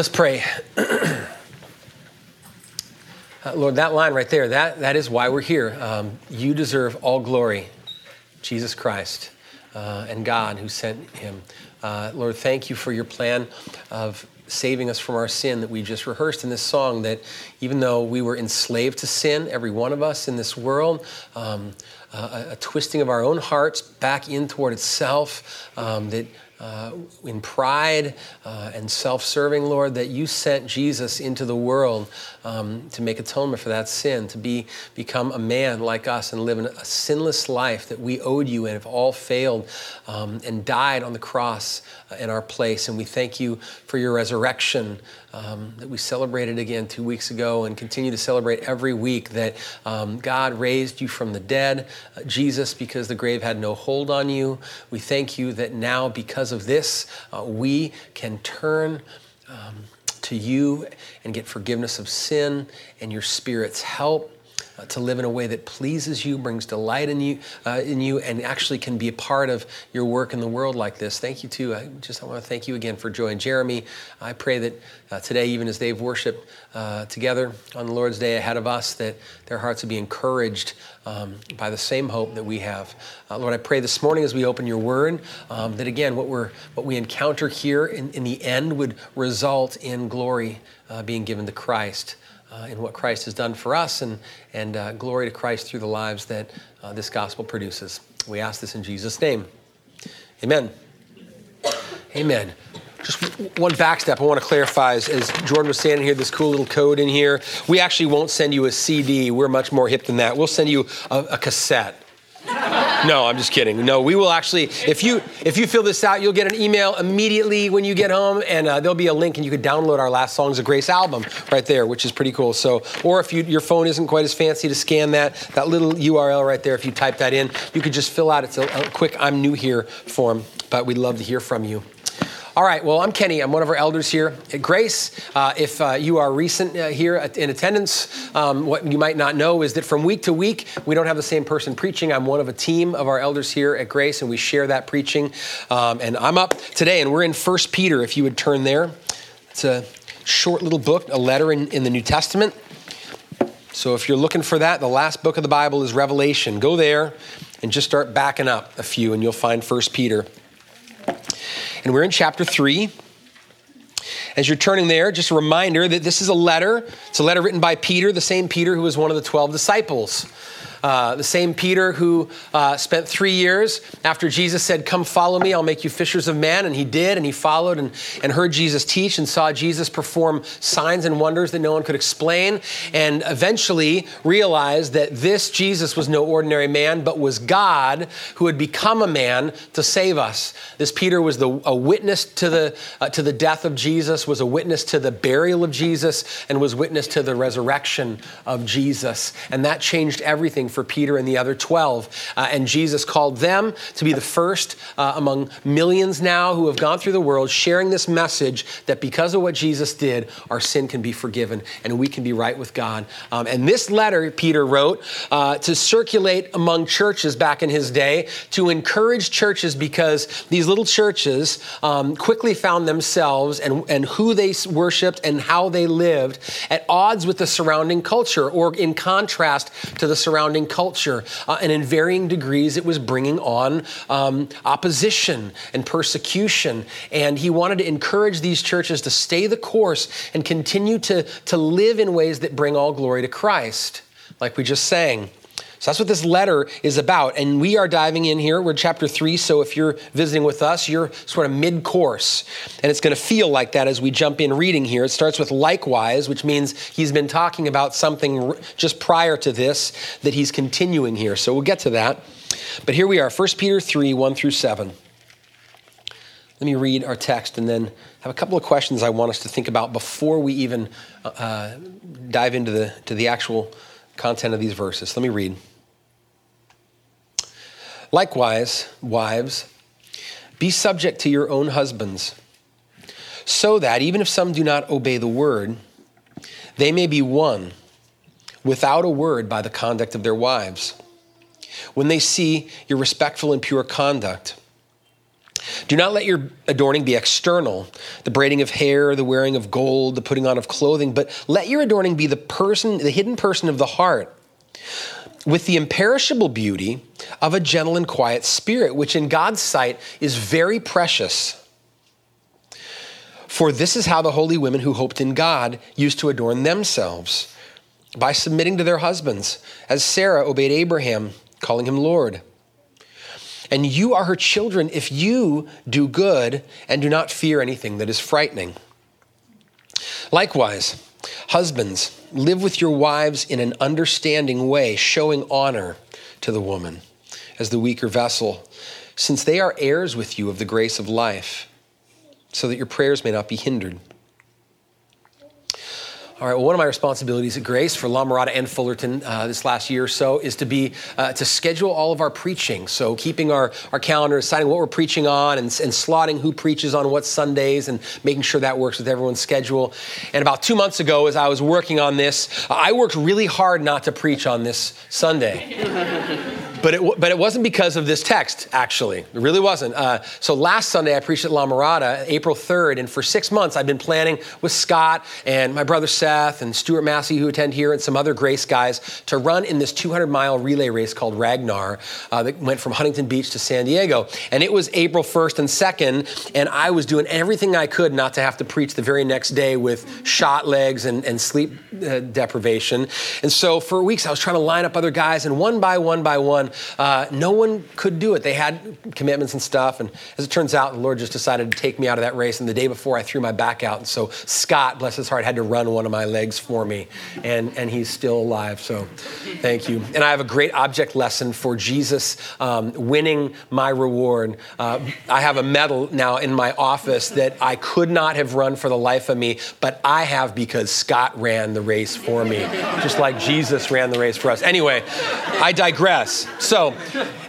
Let's pray. uh, Lord, that line right there, that, that is why we're here. Um, you deserve all glory, Jesus Christ uh, and God who sent him. Uh, Lord, thank you for your plan of saving us from our sin that we just rehearsed in this song. That even though we were enslaved to sin, every one of us in this world, um, a, a, twisting of our own hearts back in toward itself, um, that uh, in pride uh, and self serving, Lord, that you sent Jesus into the world um, to make atonement for that sin, to be, become a man like us and live a sinless life that we owed you and have all failed, um, and died on the cross in our place. And we thank you for your resurrection um, that we celebrated again two weeks ago and continue to celebrate every week that um, God raised you from the dead, uh, Jesus, because the grave had no hold on you. We thank you that now, because of this, uh, we can turn. Um, to you and get forgiveness of sin and your Spirit's help uh, to live in a way that pleases you, brings delight in you, uh, in you, and actually can be a part of your work in the world like this. Thank you too. I just I want to thank you again for Joy and Jeremy. I pray that uh, today, even as they've worshipped uh, together on the Lord's Day ahead of us, that their hearts would be encouraged um, by the same hope that we have. Uh, Lord, I pray this morning as we open Your Word um, that again, what we're what we encounter here in, in the end would result in glory being given to Christ uh, in what Christ has done for us and, and uh, glory to Christ through the lives that uh, this gospel produces. We ask this in Jesus' name. Amen. Amen. Just one back step I want to clarify is, as Jordan was standing here, this cool little code in here. We actually won't send you a CD. We're much more hip than that. We'll send you a, a cassette no, I'm just kidding. No, we will actually. If you if you fill this out, you'll get an email immediately when you get home, and uh, there'll be a link, and you can download our Last Songs of Grace album right there, which is pretty cool. So, or if you, your phone isn't quite as fancy to scan that, that little URL right there, if you type that in, you could just fill out. It's a, a quick "I'm new here" form, but we'd love to hear from you. All right, well, I'm Kenny. I'm one of our elders here at Grace. Uh, if uh, you are recent uh, here in attendance, um, what you might not know is that from week to week, we don't have the same person preaching. I'm one of a team of our elders here at Grace, and we share that preaching. Um, and I'm up today, and we're in First Peter, if you would turn there. It's a short little book, a letter in, in the New Testament. So if you're looking for that, the last book of the Bible is Revelation. Go there and just start backing up a few, and you'll find First Peter. And we're in chapter 3. As you're turning there, just a reminder that this is a letter. It's a letter written by Peter, the same Peter who was one of the 12 disciples. Uh, the same Peter who uh, spent three years after Jesus said, Come follow me, I'll make you fishers of men. And he did, and he followed and, and heard Jesus teach and saw Jesus perform signs and wonders that no one could explain. And eventually realized that this Jesus was no ordinary man, but was God who had become a man to save us. This Peter was the, a witness to the, uh, to the death of Jesus, was a witness to the burial of Jesus, and was witness to the resurrection of Jesus. And that changed everything for Peter and the other 12. Uh, and Jesus called them to be the first uh, among millions now who have gone through the world sharing this message that because of what Jesus did, our sin can be forgiven and we can be right with God. Um, and this letter, Peter wrote uh, to circulate among churches back in his day to encourage churches because these little churches um, quickly found themselves and, and who they worshiped and how they lived at odds with the surrounding culture or in contrast to the surrounding surrounding culture. Uh, and in varying degrees, it was bringing on um, opposition and persecution. And he wanted to encourage these churches to stay the course and continue to, to live in ways that bring all glory to Christ, like we just sang. So that's what this letter is about. And we are diving in here. We're chapter three. So if you're visiting with us, you're sort of mid course. And it's going to feel like that as we jump in reading here. It starts with likewise, which means he's been talking about something just prior to this that he's continuing here. So we'll get to that. But here we are, 1 Peter 3 1 through 7. Let me read our text and then have a couple of questions I want us to think about before we even uh, dive into the, to the actual content of these verses. Let me read. Likewise, wives, be subject to your own husbands, so that even if some do not obey the word, they may be won without a word by the conduct of their wives. When they see your respectful and pure conduct, Do not let your adorning be external, the braiding of hair, the wearing of gold, the putting on of clothing, but let your adorning be the person, the hidden person of the heart, with the imperishable beauty of a gentle and quiet spirit, which in God's sight is very precious. For this is how the holy women who hoped in God used to adorn themselves by submitting to their husbands, as Sarah obeyed Abraham, calling him Lord and you are her children if you do good and do not fear anything that is frightening. Likewise, husbands, live with your wives in an understanding way, showing honor to the woman as the weaker vessel, since they are heirs with you of the grace of life, so that your prayers may not be hindered. All right. Well, one of my responsibilities at Grace for La Mirada and Fullerton uh, this last year or so is to be uh, to schedule all of our preaching. So keeping our our calendar, deciding what we're preaching on, and, and slotting who preaches on what Sundays, and making sure that works with everyone's schedule. And about two months ago, as I was working on this, I worked really hard not to preach on this Sunday. but it, but it wasn't because of this text, actually. It really wasn't. Uh, so last Sunday, I preached at La Mirada, April 3rd, and for six months, I've been planning with Scott and my brother Seth and Stuart Massey, who attend here, and some other Grace guys to run in this 200 mile relay race called Ragnar uh, that went from Huntington Beach to San Diego. And it was April 1st and 2nd, and I was doing everything I could not to have to preach the very next day with shot legs and, and sleep uh, deprivation. And so for weeks, I was trying to line up other guys, and one by one by one, uh, no one could do it. They had commitments and stuff. And as it turns out, the Lord just decided to take me out of that race. And the day before, I threw my back out. And so Scott, bless his heart, had to run one of my legs for me. And, and he's still alive. So thank you. And I have a great object lesson for Jesus um, winning my reward. Uh, I have a medal now in my office that I could not have run for the life of me, but I have because Scott ran the race for me, just like Jesus ran the race for us. Anyway, I digress. So,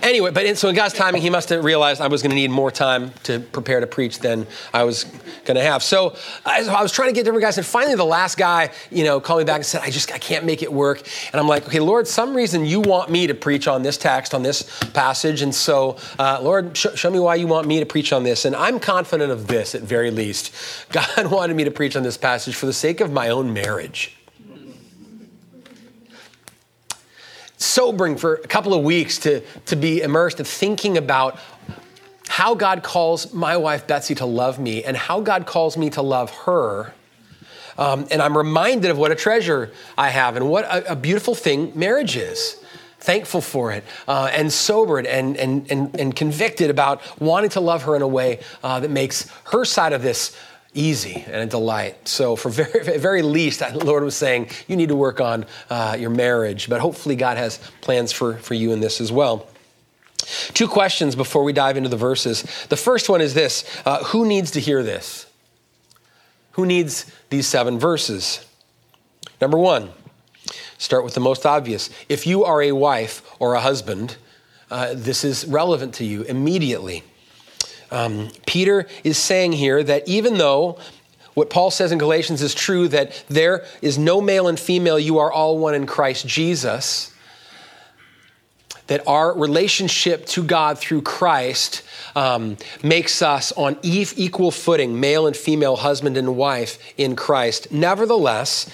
anyway, but in, so in God's timing, He must have realized I was going to need more time to prepare to preach than I was going to have. So I, I, was trying to get different guys, and finally, the last guy, you know, called me back and said, "I just I can't make it work." And I'm like, "Okay, Lord, some reason you want me to preach on this text, on this passage, and so, uh, Lord, sh- show me why you want me to preach on this." And I'm confident of this, at very least. God wanted me to preach on this passage for the sake of my own marriage. Sobering for a couple of weeks to, to be immersed in thinking about how God calls my wife Betsy to love me and how God calls me to love her. Um, and I'm reminded of what a treasure I have and what a, a beautiful thing marriage is. Thankful for it uh, and sobered and, and, and, and, convicted about wanting to love her in a way uh, that makes her side of this easy and a delight. So, for very, very least, the Lord was saying, you need to work on uh, your marriage, but hopefully, God has plans for, for you in this as well. Two questions before we dive into the verses. The first one is this uh, Who needs to hear this? Who needs these seven verses? Number one, start with the most obvious. If you are a wife or a husband, uh, this is relevant to you immediately. Um, Peter is saying here that even though what Paul says in Galatians is true, that there is no male and female, you are all one in Christ Jesus, that our relationship to God through Christ um, makes us on equal footing, male and female, husband and wife in Christ. Nevertheless,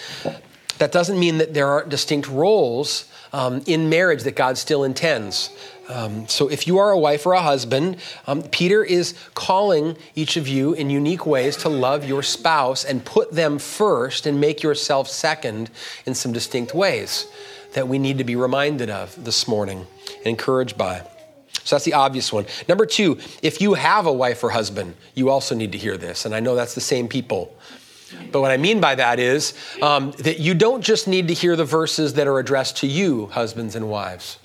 that doesn't mean that there aren't distinct roles um, in marriage that God still intends. Um, so, if you are a wife or a husband, um, Peter is calling each of you in unique ways to love your spouse and put them first and make yourself second in some distinct ways that we need to be reminded of this morning and encouraged by. So that's the obvious one. Number two, if you have a wife or husband, you also need to hear this. And I know that's the same people. But what I mean by that is um, that you don't just need to hear the verses that are addressed to you, husbands and wives.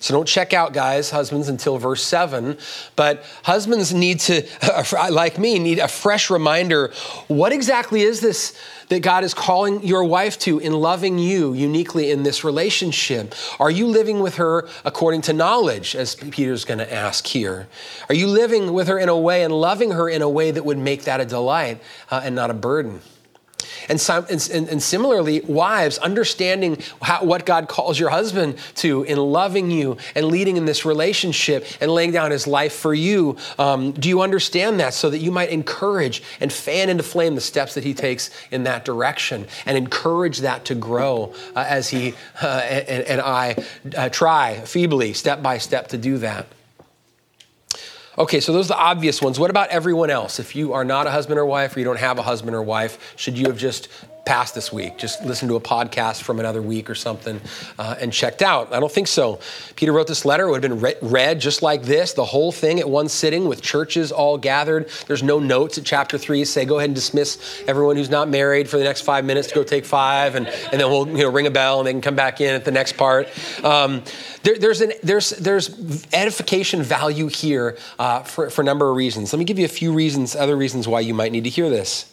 So don't check out, guys, husbands, until verse 7. But husbands need to, like me, need a fresh reminder what exactly is this that God is calling your wife to in loving you uniquely in this relationship? Are you living with her according to knowledge, as Peter's going to ask here? Are you living with her in a way and loving her in a way that would make that a delight uh, and not a burden? And, and, and similarly, wives, understanding how, what God calls your husband to in loving you and leading in this relationship and laying down his life for you. Um, do you understand that so that you might encourage and fan into flame the steps that he takes in that direction and encourage that to grow uh, as he uh, and, and, I uh, try feebly, step by step, to do that? Okay, so those are the obvious ones. What about everyone else? If you are not a husband or wife, or you don't have a husband or wife, should you have just passed this week? Just listened to a podcast from another week or something uh, and checked out? I don't think so. Peter wrote this letter. It would have been read just like this, the whole thing at one sitting with churches all gathered. There's no notes at chapter three. Say, go ahead and dismiss everyone who's not married for the next five minutes to go take five, and, and then we'll you know, ring a bell and they can come back in at the next part. Um, there, there's, an, there's, there's edification value here uh, for, for a number of reasons. Let me give you a few reasons, other reasons why you might need to hear this.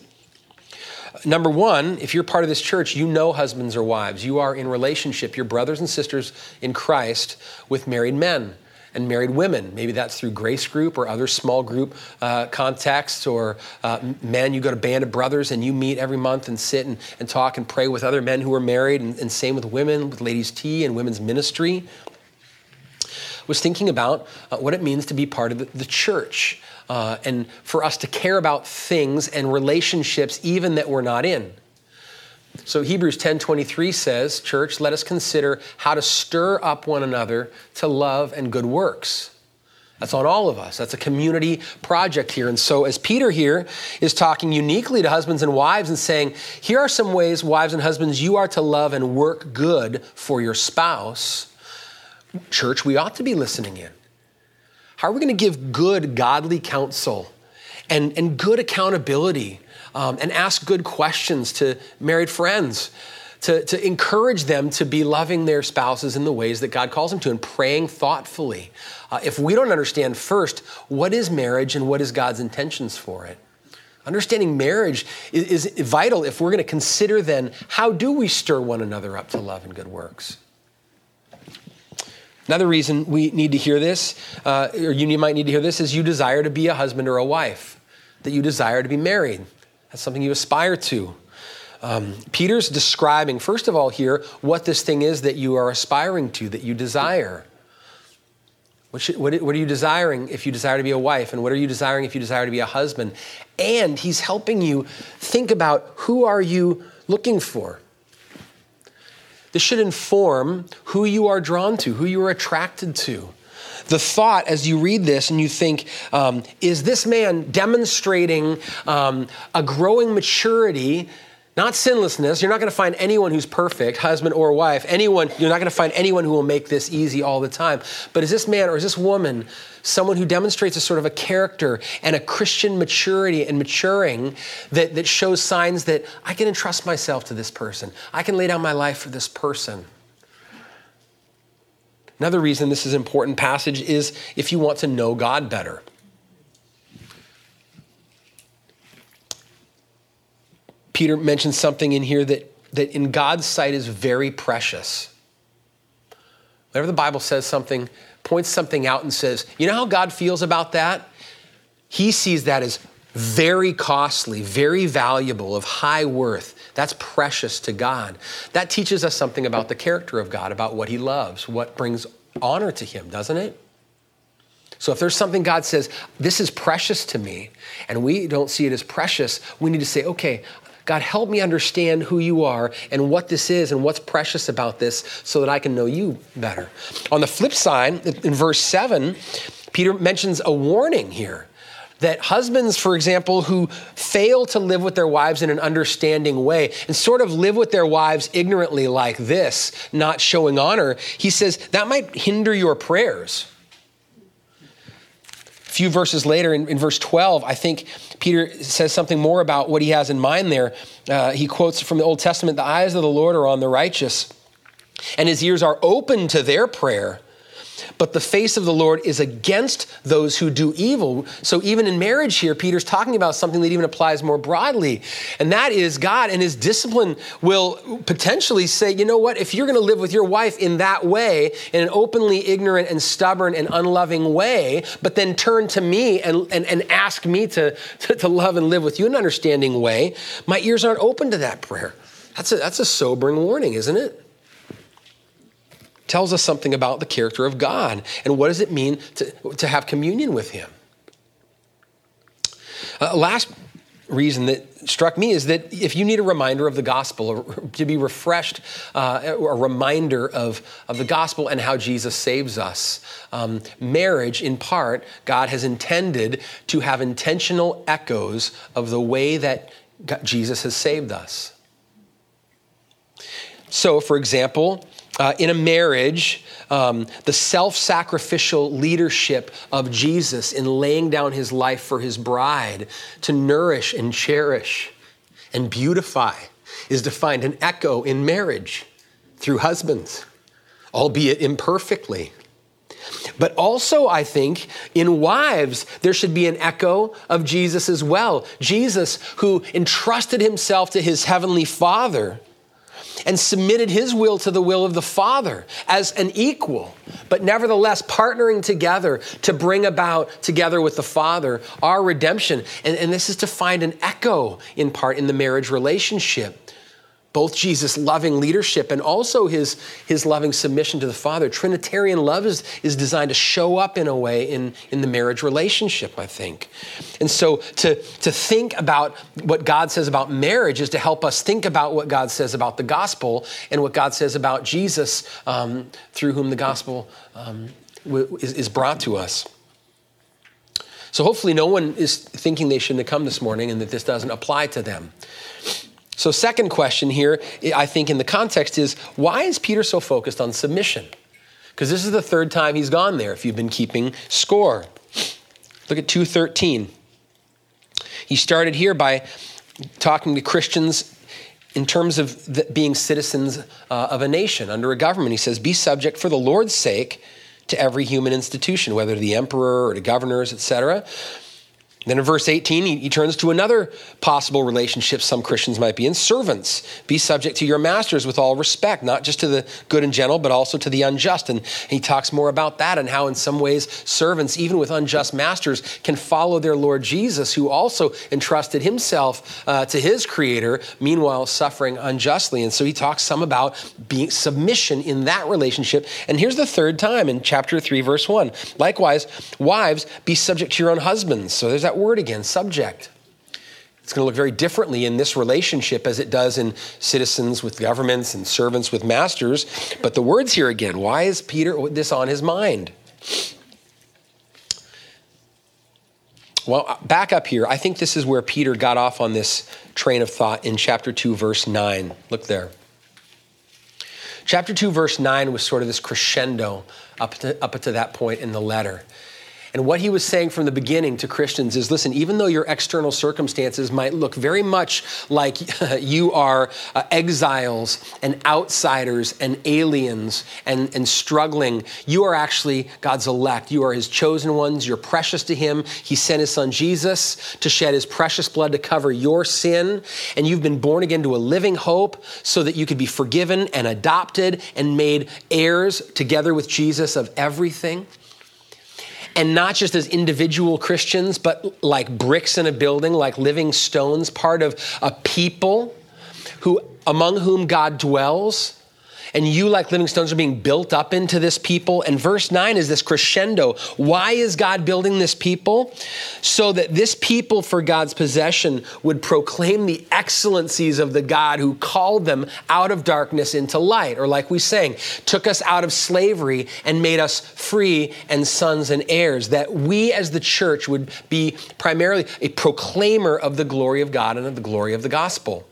Number one, if you're part of this church, you know husbands or wives. You are in relationship, your brothers and sisters in Christ, with married men and married women. Maybe that's through Grace Group or other small group uh, contexts, or uh, men, you go to Band of Brothers and you meet every month and sit and, and talk and pray with other men who are married, and, and same with women, with Ladies' Tea and Women's Ministry. Was thinking about uh, what it means to be part of the, the church uh, and for us to care about things and relationships even that we're not in. So Hebrews 10:23 says, "Church, let us consider how to stir up one another to love and good works." That's on all of us. That's a community project here. And so, as Peter here is talking uniquely to husbands and wives and saying, here are some ways, wives and husbands, you are to love and work good for your spouse, church, we ought to be listening in. How are we going to give good, godly counsel and, and good accountability um, and ask good questions to married friends? To, to encourage them to be loving their spouses in the ways that God calls them to and praying thoughtfully. Uh, if we don't understand first what is marriage and what is God's intentions for it, Understanding marriage is, is, vital if we're going to consider then how do we stir one another up to love and good works. Another reason we need to hear this, uh, or you might need to hear this, is you desire to be a husband or a wife, that you desire to be married. That's something you aspire to. Um, Peter's describing, first of all, here what this thing is that you are aspiring to, that you desire. What, should, what, what, are you desiring if you desire to be a wife? And what are you desiring if you desire to be a husband? And he's helping you think about who are you looking for? This should inform who you are drawn to, who you are attracted to. The thought as you read this and you think, um, is this man demonstrating um, a growing maturity not sinlessness. You're not going to find anyone who's perfect, husband or wife. Anyone, you're not going to find anyone who will make this easy all the time. But is this man or is this woman someone who demonstrates a sort of a character and a Christian maturity and maturing that, that shows signs that I can entrust myself to this person? I can lay down my life for this person. Another reason this is an important passage is if you want to know God better. Peter mentions something in here that, that in God's sight is very precious. Whenever the Bible says something, points something out and says, you know how God feels about that? He sees that as very costly, very valuable, of high worth. That's precious to God. That teaches us something about the character of God, about what He loves, what brings honor to Him, doesn't it? So if there's something God says, this is precious to me, and we don't see it as precious, we need to say, okay, God, help me understand who you are and what this is and what's precious about this so that I can know you better. On the flip side, in verse 7, Peter mentions a warning here that husbands, for example, who fail to live with their wives in an understanding way and sort of live with their wives ignorantly like this, not showing honor, he says that might hinder your prayers few verses later, in, in, verse 12, I think Peter says something more about what he has in mind there. Uh, he quotes from the Old Testament The eyes of the Lord are on the righteous, and his ears are open to their prayer. But the face of the Lord is against those who do evil. So, even in marriage here, Peter's talking about something that even applies more broadly. And that is God and his discipline will potentially say, you know what, if you're going to live with your wife in that way, in an openly ignorant and stubborn and unloving way, but then turn to me and, and, and ask me to, to, to love and live with you in an understanding way, my ears aren't open to that prayer. That's a, that's a sobering warning, isn't it? Tells us something about the character of God and what does it mean to, to have communion with Him. Uh, last reason that struck me is that if you need a reminder of the gospel, to be refreshed, uh, a reminder of, of the gospel and how Jesus saves us, um, marriage, in part, God has intended to have intentional echoes of the way that God, Jesus has saved us. So, for example, uh, in a marriage, um, the self sacrificial leadership of Jesus in laying down his life for his bride to nourish and cherish and beautify is to find an echo in marriage through husbands, albeit imperfectly. But also, I think in wives, there should be an echo of Jesus as well. Jesus, who entrusted himself to his heavenly Father and submitted his will to the will of the Father as an equal, but nevertheless partnering together to bring about, together with the Father, our redemption. And, and this is to find an echo in part in the marriage relationship both Jesus' loving leadership and also his, his loving submission to the Father. Trinitarian love is, is designed to show up in a way in, in the marriage relationship, I think. And so to, to think about what God says about marriage is to help us think about what God says about the gospel and what God says about Jesus um, through whom the gospel um, is, is brought to us. So hopefully, no one is thinking they shouldn't have come this morning and that this doesn't apply to them. So, second question here, I think in the context is why is Peter so focused on submission? Because this is the third time he's gone there if you've been keeping score. Look at 213. He started here by talking to Christians in terms of the, being citizens uh, of a nation under a government. He says, Be subject for the Lord's sake to every human institution, whether to the emperor or to governors, etc. Then in verse 18, he, he, turns to another possible relationship some Christians might be in servants. Be subject to your masters with all respect, not just to the good and gentle, but also to the unjust. And he talks more about that and how, in some ways, servants, even with unjust masters, can follow their Lord Jesus, who also entrusted himself uh, to his Creator, meanwhile suffering unjustly. And so he talks some about being submission in that relationship. And here's the third time in chapter 3, verse 1. Likewise, wives, be subject to your own husbands. So there's that that word again, subject. It's going to look very differently in this relationship as it does in citizens with governments and servants with masters. But the words here again, why is Peter this on his mind? Well, back up here, I think this is where Peter got off on this train of thought in chapter 2, verse 9. Look there. Chapter 2, verse 9 was sort of this crescendo up to, up to that point in the letter. And what he was saying from the beginning to Christians is listen, even though your external circumstances might look very much like you are uh, exiles and outsiders and aliens and, and struggling, you are actually God's elect. You are his chosen ones. You're precious to him. He sent his son Jesus to shed his precious blood to cover your sin. And you've been born again to a living hope so that you could be forgiven and adopted and made heirs together with Jesus of everything and not just as individual Christians, but like bricks in a building, like living stones, part of a people who among whom God dwells and you, like living stones, are being built up into this people. And verse 9 is this crescendo. Why is God building this people? So that this people, for God's possession, would proclaim the excellencies of the God who called them out of darkness into light. Or, like we sang, took us out of slavery and made us free and sons and heirs. That we, as the church, would be primarily a proclaimer of the glory of God and of the glory of the gospel.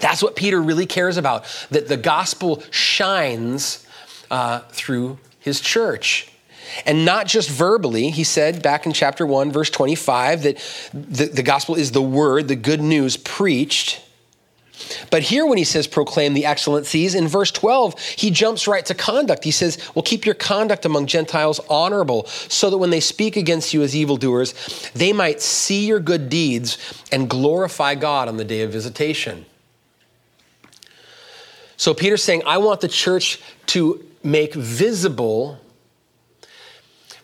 That's what Peter really cares about, that the gospel shines uh, through his church. And not just verbally, he said back in chapter 1, verse 25, that the, the gospel is the word, the good news preached. But here, when he says proclaim the excellencies, in verse 12, he jumps right to conduct. He says, Well, keep your conduct among Gentiles honorable, so that when they speak against you as evildoers, they might see your good deeds and glorify God on the day of visitation. So Peter's saying, I want the church to make visible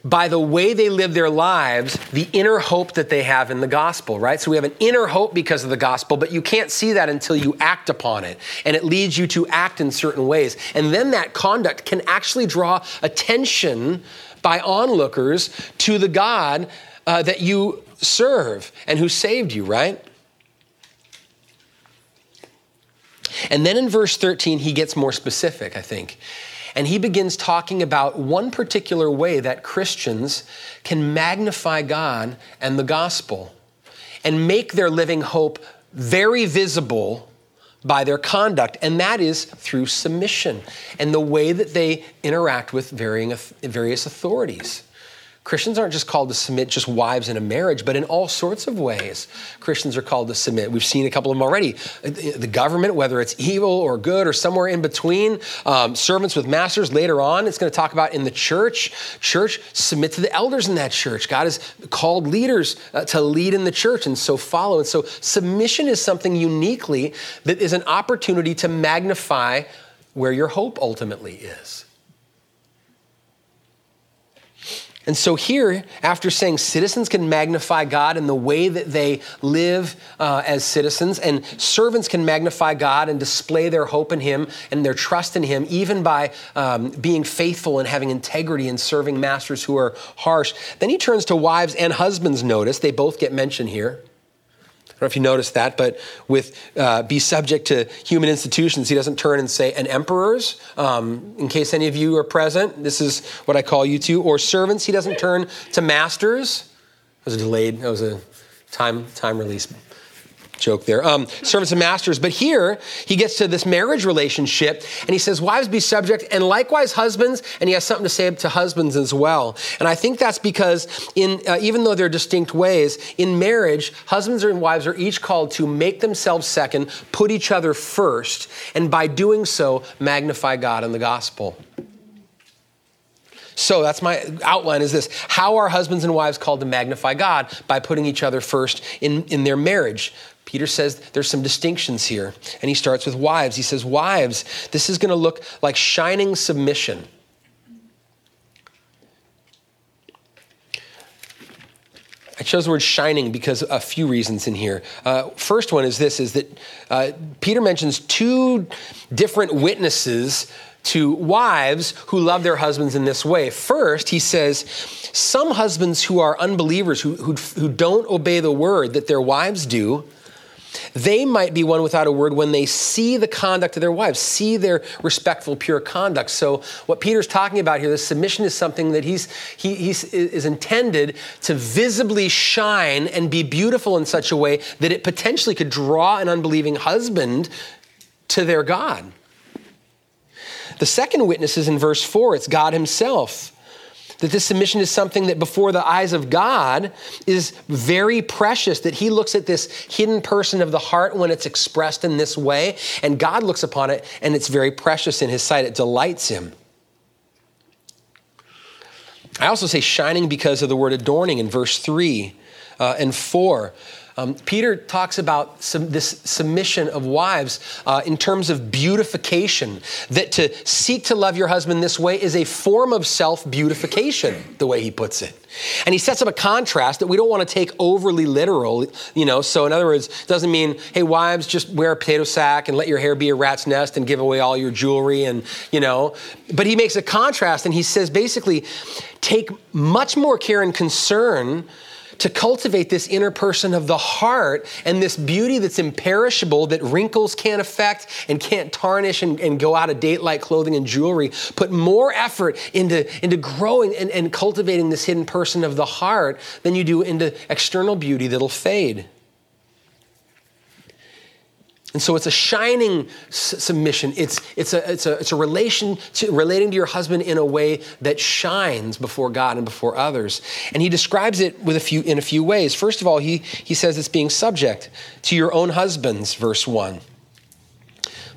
by the way they live their lives, the inner hope that they have in the gospel, right? So we have an inner hope because of the gospel, but you can't see that until you act upon it. And it leads you to act in certain ways. And then that conduct can actually draw attention by onlookers to the God uh, that you serve and who saved you, right? And then in verse 13, he gets more specific, I think. And he begins talking about one particular way that Christians can magnify God and the gospel and make their living hope very visible by their conduct, and that is through submission and the way that they interact with varying, various authorities. Christians aren't just called to submit just wives in a marriage, but in all sorts of ways. Christians are called to submit. We've seen a couple of them already. The government, whether it's evil or good or somewhere in between, um, servants with masters later on, it's going to talk about in the church. Church, submit to the elders in that church. God has called leaders uh, to lead in the church and so follow. And so submission is something uniquely that is an opportunity to magnify where your hope ultimately is. And so, here, after saying citizens can magnify God in the way that they live uh, as citizens, and servants can magnify God and display their hope in Him and their trust in Him, even by um, being faithful and having integrity and serving masters who are harsh, then he turns to wives and husbands, notice. They both get mentioned here don't know if you noticed that, but with uh, be subject to human institutions, he doesn't turn and say, and emperors, um, in case any of you are present, this is what I call you to, or servants, he doesn't turn to masters. That was a delayed, that was a time, time release joke there. Um, servants and masters. But here he gets to this marriage relationship and he says, Wives be subject, and likewise husbands. And he has something to say to husbands as well. And I think that's because, in, uh, even though they're distinct ways, in marriage, husbands and wives are each called to make themselves second, put each other first, and by doing so, magnify God and the gospel. So that's my outline is this. How are husbands and wives called to magnify God? By putting each other first in, in their marriage. Peter says there's some distinctions here, and he starts with wives. He says, Wives, this is going to look like shining submission. I chose the word shining because a few reasons in here. Uh, first one is this: is that uh, Peter mentions two different witnesses to wives who love their husbands in this way. First, he says, some husbands who are unbelievers, who, who, who don't obey the word that their wives do, they might be won without a word when they see the conduct of their wives, see their respectful, pure conduct. So, what Peter's talking about here, the submission is something that he's, he he's, is intended to visibly shine and be beautiful in such a way that it potentially could draw an unbelieving husband to their God. The second witness is in verse 4, it's God Himself that this submission is something that before the eyes of God is very precious, that He looks at this hidden person of the heart when it's expressed in this way, and God looks upon it and it's very precious in His sight. It delights Him. I also say shining because of the word adorning in verse 3 uh, and 4. Um, Peter talks about this submission of wives uh, in terms of beautification, that to seek to love your husband this way is a form of self beautification, the way he puts it. And he sets up a contrast that we don't want to take overly literal, you know. So, in other words, doesn't mean, hey, wives, just wear a potato sack and let your hair be a rat's nest and give away all your jewelry and, you know. But he makes a contrast and he says basically, take much more care and concern to cultivate this inner person of the heart and this beauty that's imperishable that wrinkles can't affect and can't tarnish and, and go out of date like clothing and jewelry. Put more effort into, into growing and, and cultivating this hidden person of the heart than you do into external beauty that'll fade. And so it's a shining submission. It's, it's, a, it's, a, it's a relation to relating to your husband in a way that shines before God and before others. And he describes it with a few, in a few ways. First of all, he, he says it's being subject to your own husbands, verse 1.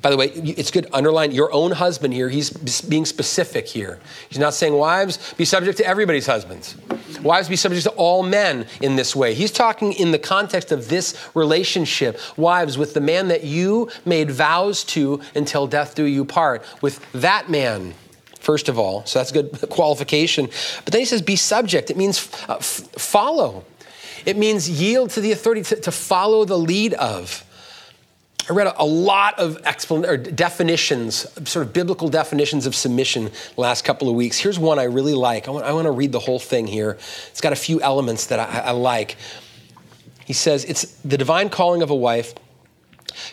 By the way, it's good underline your own husband here. He's being specific here. He's not saying wives be subject to everybody's husbands. Wives be subject to all men in this way. He's talking in the context of this relationship. Wives, with the man that you made vows to until death do you part, with that man first of all. So that's a good qualification. But then he says, be subject. It means uh, f- follow, it means yield to the authority, to, to follow the lead of. I read a, lot of explan- or definitions, sort of biblical definitions of submission last couple of weeks. Here's one I really like. I want, I want to read the whole thing here. It's got a few elements that I, I like. He says it's the divine calling of a wife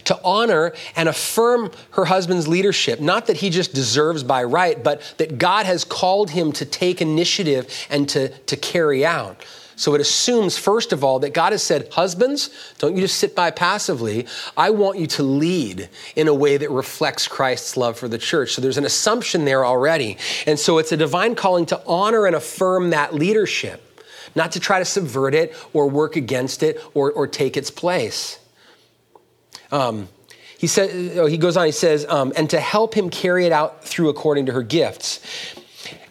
to honor and affirm her husband's leadership. Not that he just deserves by right, but that God has called him to take initiative and to, to carry out. So it assumes, first of all, that God has said, Husbands, don't you just sit by passively. I want you to lead in a way that reflects Christ's love for the church. So there's an assumption there already. And so it's a divine calling to honor and affirm that leadership, not to try to subvert it or work against it or, or take its place. Um, he, said, oh, he goes on, he says, um, and to help him carry it out through according to her gifts.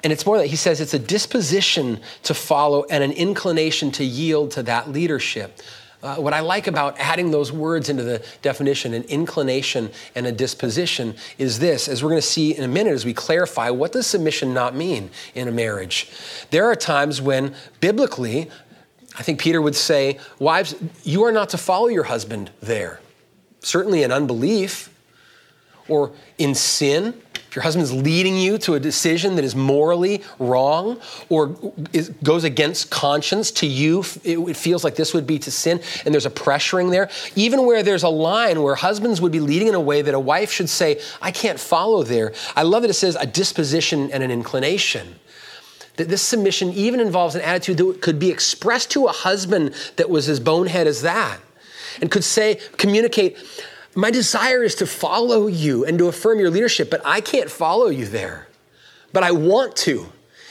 And it's more that he says it's a disposition to follow and an inclination to yield to that leadership. Uh, what I like about adding those words into the definition, an inclination and a disposition, is this, as we're going to see in a minute as we clarify, what does submission not mean in a marriage? There are times when, biblically, I think Peter would say, Wives, you are not to follow your husband there. Certainly in unbelief or in sin if your husband's leading you to a decision that is morally wrong or is, goes against conscience to you, it, it feels like this would be to sin, and there's a pressuring there. Even where there's a line where husbands would be leading in a way that a wife should say, I can't follow there. I love that it says a disposition and an inclination that this submission even involves an attitude that could be expressed to a husband that was as bonehead as that and could say, communicate, my desire is to follow you and to affirm your leadership, but I can't follow you there. But I want to,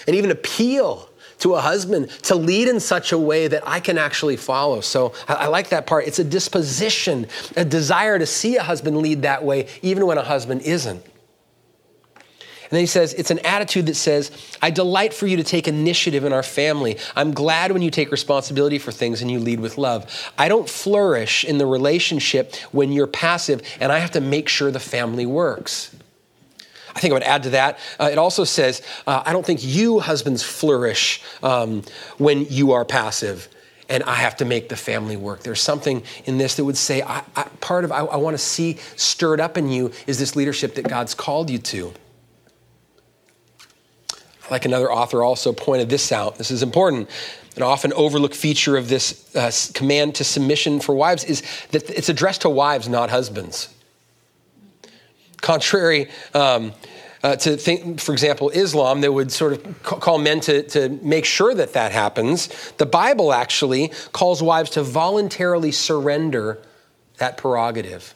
and even appeal to a husband to lead in such a way that I can actually follow. So I, like that part. It's a disposition, a desire to see a husband lead that way, even when a husband isn't. And then he says, it's an attitude that says, I delight for you to take initiative in our family. I'm glad when you take responsibility for things and you lead with love. I don't flourish in the relationship when you're passive and I have to make sure the family works. I think I would add to that. Uh, it also says, uh, I don't think you husbands flourish um, when you are passive and I have to make the family work. There's something in this that would say, I, I, part of I, I want to see stirred up in you is this leadership that God's called you to like another author also pointed this out. This is important. An often overlooked feature of this uh, command to submission for wives is that it's addressed to wives, not husbands. Contrary um, uh, to think, for example, Islam, that would sort of call men to, to make sure that that happens, the Bible actually calls wives to voluntarily surrender that prerogative.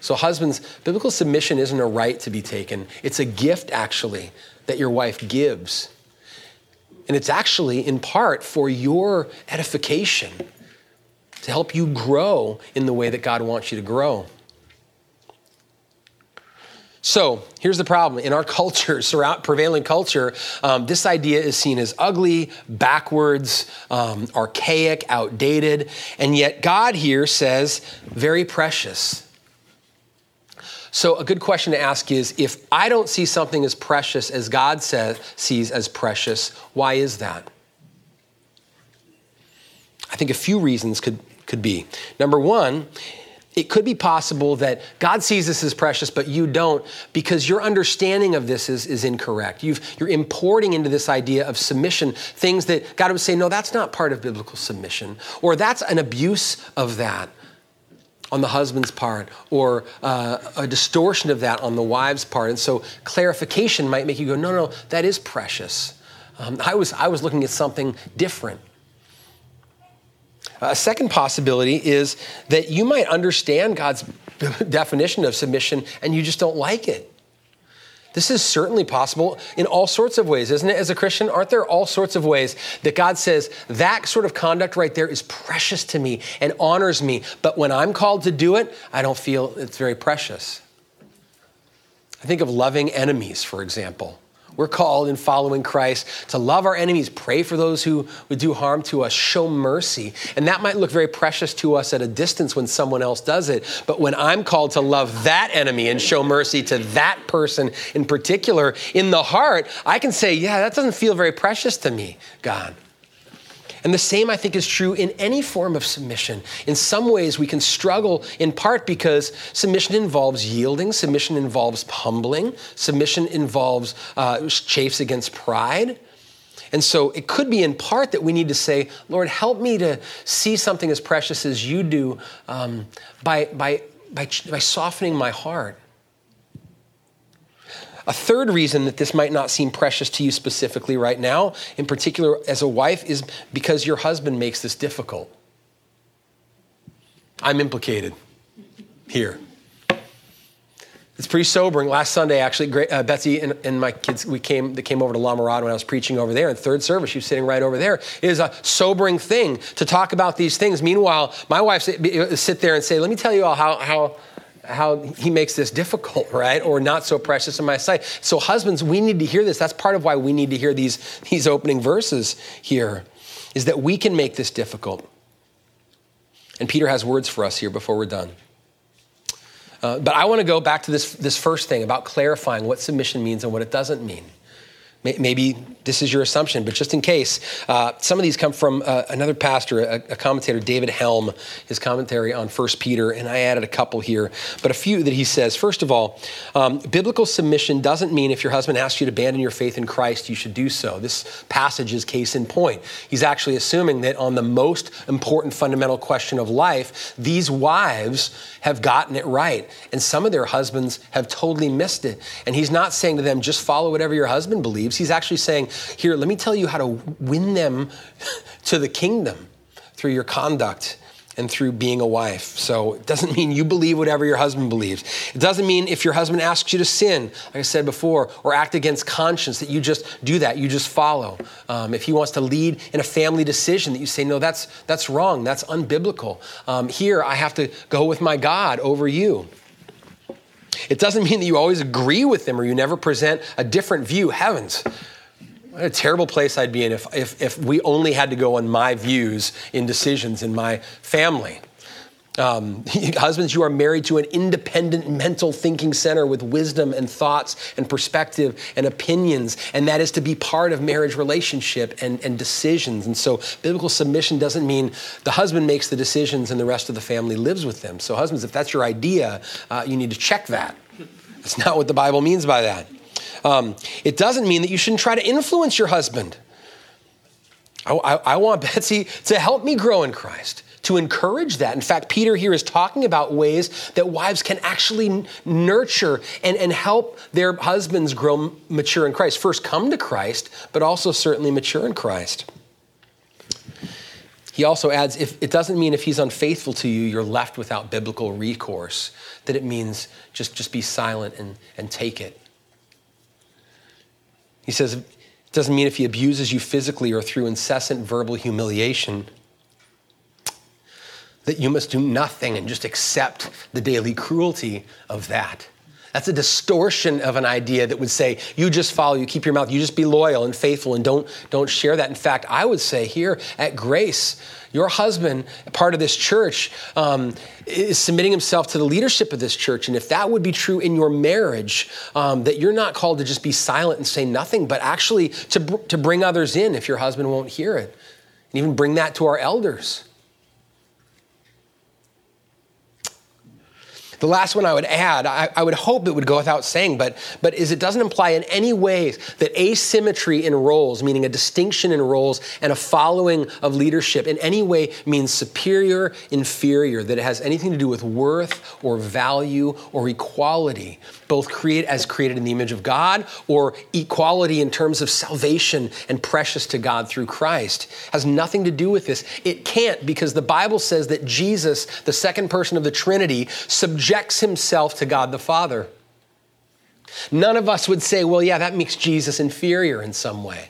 So, husbands, biblical submission isn't a right to be taken, it's a gift, actually, that your wife gives. And it's actually in part for your edification to help you grow in the way that God wants you to grow. So here's the problem. In our culture, surround, prevailing culture, um, this idea is seen as ugly, backwards, um, archaic, outdated, and yet God here says, very precious. So, a good question to ask is if I don't see something as precious as God says, sees as precious, why is that? I think a few reasons could, could be. Number one, it could be possible that God sees this as precious, but you don't because your understanding of this is, is incorrect. you are importing into this idea of submission things that God would say, no, that's not part of biblical submission, or that's an abuse of that on the husband's part or uh, a distortion of that on the wife's part. And so clarification might make you go, no, no, that is precious. Um, I, was, I was looking at something different. A second possibility is that you might understand God's definition of submission and you just don't like it. This is certainly possible in all sorts of ways, isn't it? As a Christian, aren't there all sorts of ways that God says that sort of conduct right there is precious to me and honors me, but when I'm called to do it, I don't feel it's very precious. I think of loving enemies, for example. We're called in following Christ to love our enemies, pray for those who would do harm to us, show mercy. And that might look very precious to us at a distance when someone else does it. But when I'm called to love that enemy and show mercy to that person in particular, in the heart, I can say, yeah, that doesn't feel very precious to me, God. And the same, I think, is true in any form of submission. In some ways, we can struggle in part because submission involves yielding, submission involves humbling, submission involves uh, chafes against pride. And so it could be in part that we need to say, Lord, help me to see something as precious as you do um, by, by, by, by softening my heart. A third reason that this might not seem precious to you specifically right now, in particular as a wife, is because your husband makes this difficult. I'm implicated here. It's pretty sobering. Last Sunday, actually, uh, Betsy and, and, my kids, we came, they came over to La Mirada when I was preaching over there in third service. She was sitting right over there. It is a sobering thing to talk about these things. Meanwhile, my wife sit, sit there and say, let me tell you all how, how how he makes this difficult, right? Or not so precious in my sight. So, husbands, we need to hear this. That's part of why we need to hear these, these opening verses here, is that we can make this difficult. And Peter has words for us here before we're done. Uh, but I want to go back to this, this first thing about clarifying what submission means and what it doesn't mean. Maybe this is your assumption, but just in case, uh, some of these come from uh, another pastor, a, a, commentator, David Helm, his commentary on 1 Peter, and I added a couple here, but a few that he says. First of all, um, biblical submission doesn't mean if your husband asks you to abandon your faith in Christ, you should do so. This passage is case in point. He's actually assuming that on the most important fundamental question of life, these wives have gotten it right, and some of their husbands have totally missed it. And he's not saying to them, just follow whatever your husband believes. He's actually saying, here, let me tell you how to win them to the kingdom through your conduct and through being a wife. So it doesn't mean you believe whatever your husband believes. It doesn't mean if your husband asks you to sin, like I said before, or act against conscience, that you just do that, you just follow. Um, if he wants to lead in a family decision, that you say, no, that's, that's wrong, that's unbiblical. Um, here, I have to go with my God over you. It doesn't mean that you always agree with them or you never present a different view. Heavens, what a terrible place I'd be in if, if, if we only had to go on my views in decisions in my family. Um, husbands, you are married to an independent mental thinking center with wisdom and thoughts and perspective and opinions, and that is to be part of marriage relationship and, and decisions. And so, biblical submission doesn't mean the husband makes the decisions and the rest of the family lives with them. So, husbands, if that's your idea, uh, you need to check that. That's not what the Bible means by that. Um, it doesn't mean that you shouldn't try to influence your husband. I, I, I want Betsy to help me grow in Christ to encourage that. In fact, Peter here is talking about ways that wives can actually nurture and, and help their husbands grow mature in Christ. First, come to Christ, but also certainly mature in Christ. He also adds, if, it doesn't mean if he's unfaithful to you, you're left without biblical recourse, that it means just, just be silent and, and take it. He says, it doesn't mean if he abuses you physically or through incessant verbal humiliation that you must do nothing and just accept the daily cruelty of that. That's a distortion of an idea that would say, you just follow, you keep your mouth, you just be loyal and faithful and don't, don't share that. In fact, I would say here at Grace, your husband, part of this church, um, is submitting himself to the leadership of this church. And if that would be true in your marriage, um, that you're not called to just be silent and say nothing, but actually to, to bring others in if your husband won't hear it. And even bring that to our elders. The last one I would add, I, I, would hope it would go without saying, but, but is it doesn't imply in any way that asymmetry in roles, meaning a distinction in roles and a following of leadership, in any way means superior, inferior, that it has anything to do with worth or value or equality, both create as created in the image of God or equality in terms of salvation and precious to God through Christ. Has nothing to do with this. It can't because the Bible says that Jesus, the second person of the Trinity, subjects subjects himself to God the Father. None of us would say, well, yeah, that makes Jesus inferior in some way.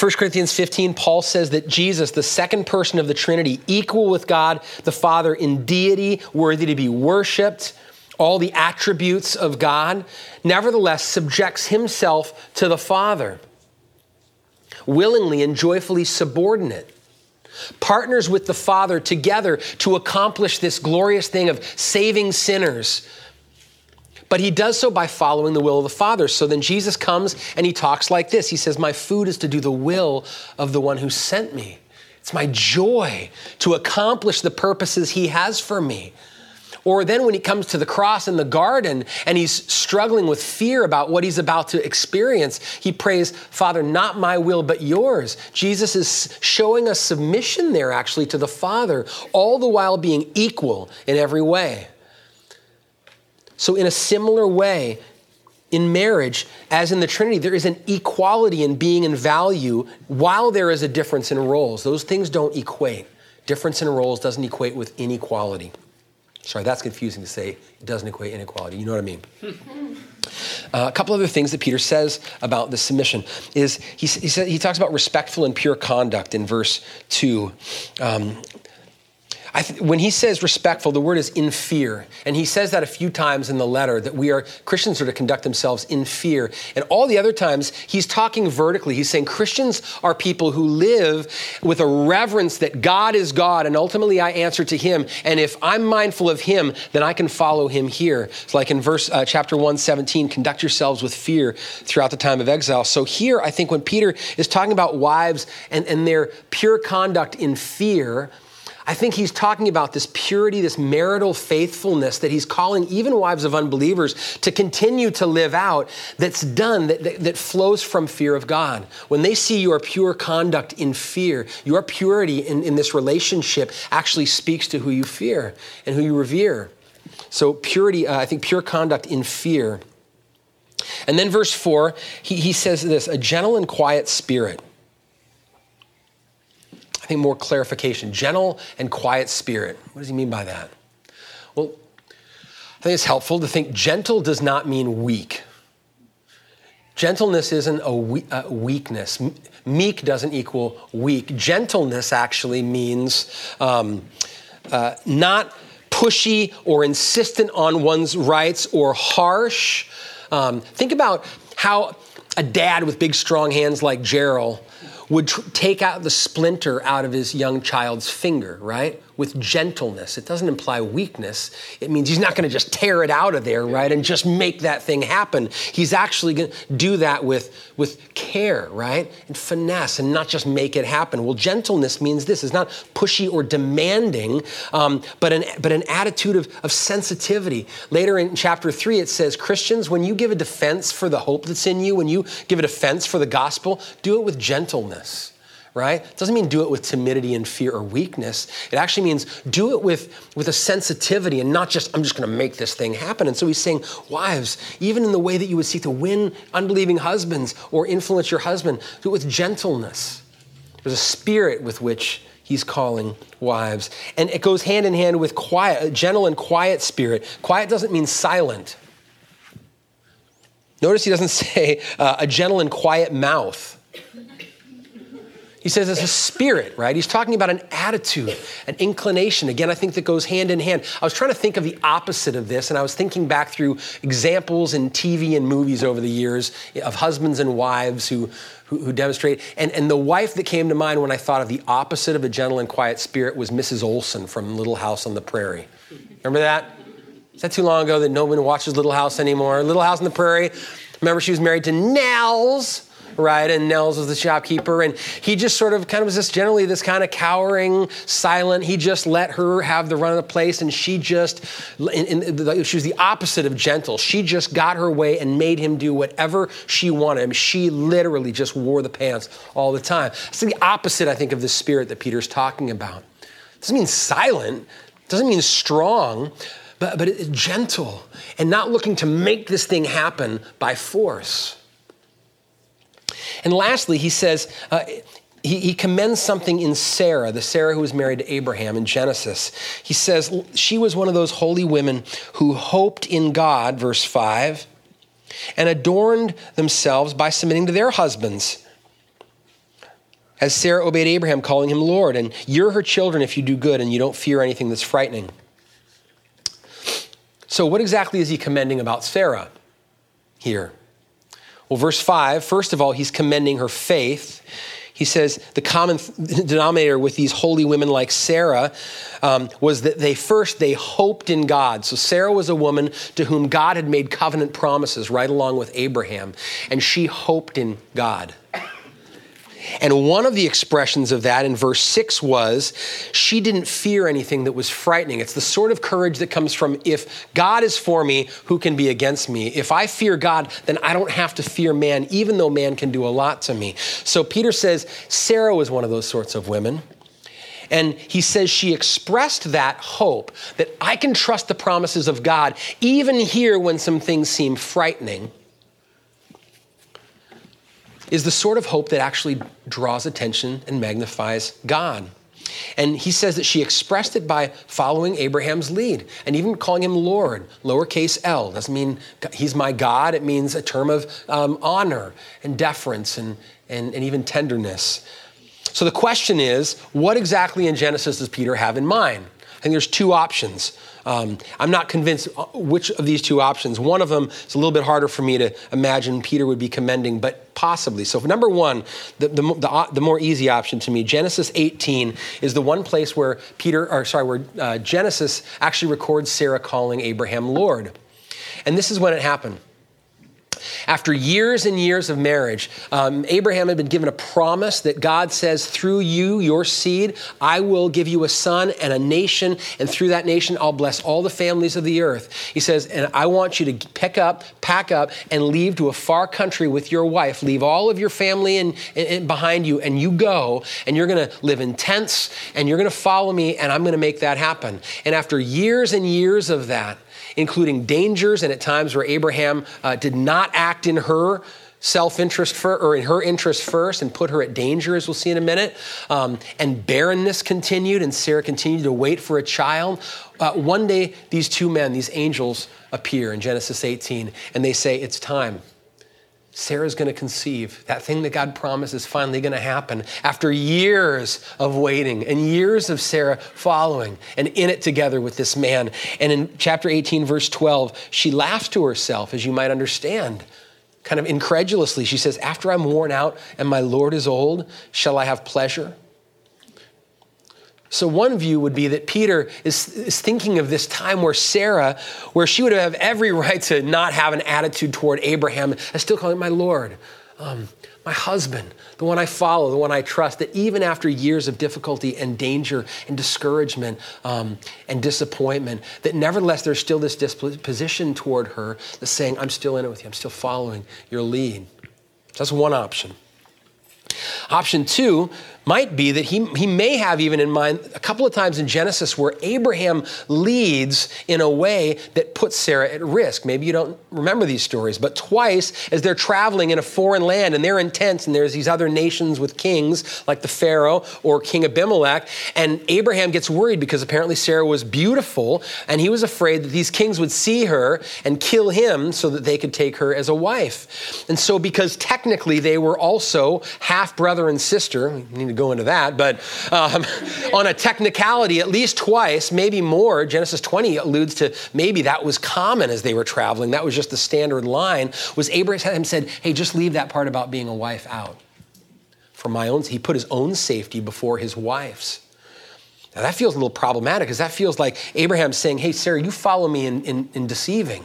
1 Corinthians 15, Paul says that Jesus, the second person of the Trinity, equal with God the Father in deity, worthy to be worshiped, all the attributes of God, nevertheless subjects himself to the Father, willingly and joyfully subordinate. Partners with the Father together to accomplish this glorious thing of saving sinners. But he does so by following the will of the Father. So then Jesus comes and he talks like this He says, My food is to do the will of the one who sent me. It's my joy to accomplish the purposes he has for me. Or then when he comes to the cross in the garden and he's struggling with fear about what he's about to experience, he prays, Father, not my will, but yours. Jesus is showing us submission there actually to the Father, all the while being equal in every way. So, in a similar way, in marriage, as in the Trinity, there is an equality in being and value while there is a difference in roles. Those things don't equate. Difference in roles doesn't equate with inequality. Sorry, that's confusing to say. It doesn't equate inequality. You know what I mean? Uh, a couple other things that Peter says about the submission is he, he, said, he talks about respectful and pure conduct in verse 2. Um, th- when he says respectful, the word is in fear. And he says that a few times in the letter that we are, Christians are to conduct themselves in fear. And all the other times, he's talking vertically. He's saying Christians are people who live with a reverence that God is God and ultimately I answer to him. And if I'm mindful of him, then I can follow him here. It's like in verse uh, chapter 117, conduct yourselves with fear throughout the time of exile. So here, I think when Peter is talking about wives and, and their pure conduct in fear, I think he's talking about this purity, this marital faithfulness that he's calling even wives of unbelievers to continue to live out that's done, that, that, that, flows from fear of God. When they see your pure conduct in fear, your purity in, in this relationship actually speaks to who you fear and who you revere. So, purity, uh, I think pure conduct in fear. And then, verse 4, he, he says this a gentle and quiet spirit I think more clarification. Gentle and quiet spirit. What does he mean by that? Well, I think it's helpful to think gentle does not mean weak. Gentleness isn't a, we- a weakness. Meek doesn't equal weak. Gentleness actually means um, uh, not pushy or insistent on one's rights or harsh. Um, think about how a dad with big, strong hands like Gerald would tr- take out the splinter out of his young child's finger, right? With gentleness. It doesn't imply weakness. It means he's not going to just tear it out of there, right? And just make that thing happen. He's actually going to do that with, with care, right? And finesse and not just make it happen. Well, gentleness means this it's not pushy or demanding, um, but, an, but an attitude of, of sensitivity. Later in chapter three, it says, Christians, when you give a defense for the hope that's in you, when you give a defense for the gospel, do it with gentleness right? It doesn't mean do it with timidity and fear or weakness. It actually means do it with, with a sensitivity and not just, I'm just going to make this thing happen. And so he's saying, wives, even in the way that you would seek to win unbelieving husbands or influence your husband, do it with gentleness. There's a spirit with which he's calling wives. And it goes hand in hand with quiet, a gentle and quiet spirit. Quiet doesn't mean silent. Notice he doesn't say uh, a gentle and quiet mouth. He says it's a spirit, right? He's talking about an attitude, an inclination. Again, I think that goes hand in hand. I was trying to think of the opposite of this, and I was thinking back through examples in TV and movies over the years of husbands and wives who, who, who demonstrate. And, and the wife that came to mind when I thought of the opposite of a gentle and quiet spirit was Mrs. Oleson from Little House on the Prairie. Remember that? Is that too long ago that no one watches Little House anymore? Little House on the Prairie. Remember, she was married to Nels right? And Nels was the shopkeeper. And he just sort of kind of was just generally this kind of cowering, silent. He just let her have the run of the place. And she just, in, in the, she was the opposite of gentle. She just got her way and made him do whatever she wanted. I mean, she literally just wore the pants all the time. It's the opposite, I think, of the spirit that Peter's talking about. It doesn't mean silent, it doesn't mean strong. But, but gentle and not looking to make this thing happen by force. And lastly, he says, uh, he, he, commends something in Sarah, the Sarah who was married to Abraham in Genesis. He says she was one of those holy women who hoped in God, verse 5, and adorned themselves by submitting to their husbands. As Sarah obeyed Abraham, calling him Lord, and you're her children if you do good and you don't fear anything that's frightening. So, what exactly is he commending about Sarah here? Well, verse 5, first of all, he's commending her faith. He says the common denominator with these holy women like Sarah um, was that they first they hoped in God. So Sarah was a woman to whom God had made covenant promises right along with Abraham, and she hoped in God. And one of the expressions of that in verse 6 was she didn't fear anything that was frightening. It's the sort of courage that comes from if God is for me, who can be against me? If I fear God, then I don't have to fear man, even though man can do a lot to me. So Peter says Sarah was one of those sorts of women. And he says she expressed that hope that I can trust the promises of God, even here when some things seem frightening is the sort of hope that actually draws attention and magnifies God. And he says that she expressed it by following Abraham's lead and even calling him Lord, lowercase l. Doesn't mean he's my God, it means a term of um, honor and deference and, and, and even tenderness. So the question is what exactly in Genesis does Peter have in mind? Think there's two options. Um, I'm not convinced uh, which of these two options. One of them is a little bit harder for me to imagine Peter would be commending, but possibly. So, number one, the, the, the, uh, the more easy option to me, Genesis 18 is the one place where Peter, or sorry, where uh, Genesis actually records Sarah calling Abraham Lord. And this is when it happened. After years and years of marriage, um, Abraham had been given a promise that God says, through you, your seed, I will give you a son and a nation, and through that nation, I'll bless all the families of the earth. He says, and I want you to pick up, pack up, and leave to a far country with your wife. Leave all of your family in, in, in behind you, and you go, and you're going to live in tents, and you're going to follow me, and I'm going to make that happen. And after years and years of that, including dangers and at times where Abraham uh, did not act in her self-interest for, or in her interest first and put her at danger as we'll see in a minute. Um, and barrenness continued and sarah continued to wait for a child. Uh, one day these two men these angels appear in genesis 18 and they say it's time Sarah's going to conceive. That thing that God promised is finally going to happen after years of waiting and years of Sarah following and in it together with this man. And in chapter 18, verse 12, she laughs to herself, as you might understand, kind of incredulously. She says, After I'm worn out and my Lord is old, shall I have pleasure? So, one view would be that Peter is, is thinking of this time where Sarah, where she would have every right to not have an attitude toward Abraham, and still calling him my Lord, um, my husband, the one I follow, the one I trust, that even after years of difficulty and danger and discouragement um, and disappointment, that nevertheless there's still this disposition toward her that's saying, I'm still in it with you, I'm still following your lead. So that's one option. Option two might be that he, he may have even in mind a couple of times in Genesis where Abraham leads in a way that puts Sarah at risk. Maybe you don't remember these stories, but twice as they're traveling in a foreign land and they're in tents and there's these other nations with kings like the Pharaoh or King Abimelech, and Abraham gets worried because apparently Sarah was beautiful and he was afraid that these kings would see her and kill him so that they could take her as a wife. And so, because technically they were also half brother and sister, to go into that, but um, on a technicality, at least twice, maybe more, Genesis 20 alludes to maybe that was common as they were traveling. That was just the standard line. Was Abraham said, "Hey, just leave that part about being a wife out." For my own, he put his own safety before his wife's. Now that feels a little problematic because that feels like Abraham saying, "Hey, Sarah, you follow me in, in, in deceiving."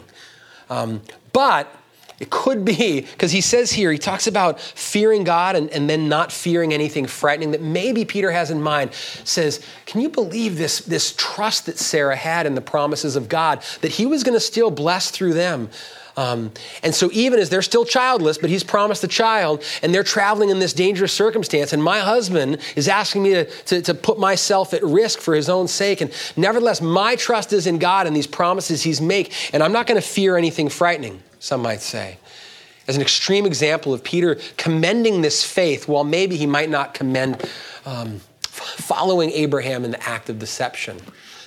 Um, but it could be, because he says here, he talks about fearing God and, and then not fearing anything frightening that maybe Peter has in mind. Says, can you believe this, this trust that Sarah had in the promises of God, that he was going to still bless through them? Um, and so, even as they're still childless, but he's promised a child, and they're traveling in this dangerous circumstance, and my husband is asking me to, to, to, put myself at risk for his own sake. And nevertheless, my trust is in God and these promises he's made, and I'm not going to fear anything frightening some might say, as an extreme example of Peter commending this faith while maybe he might not commend um, following Abraham in the act of deception.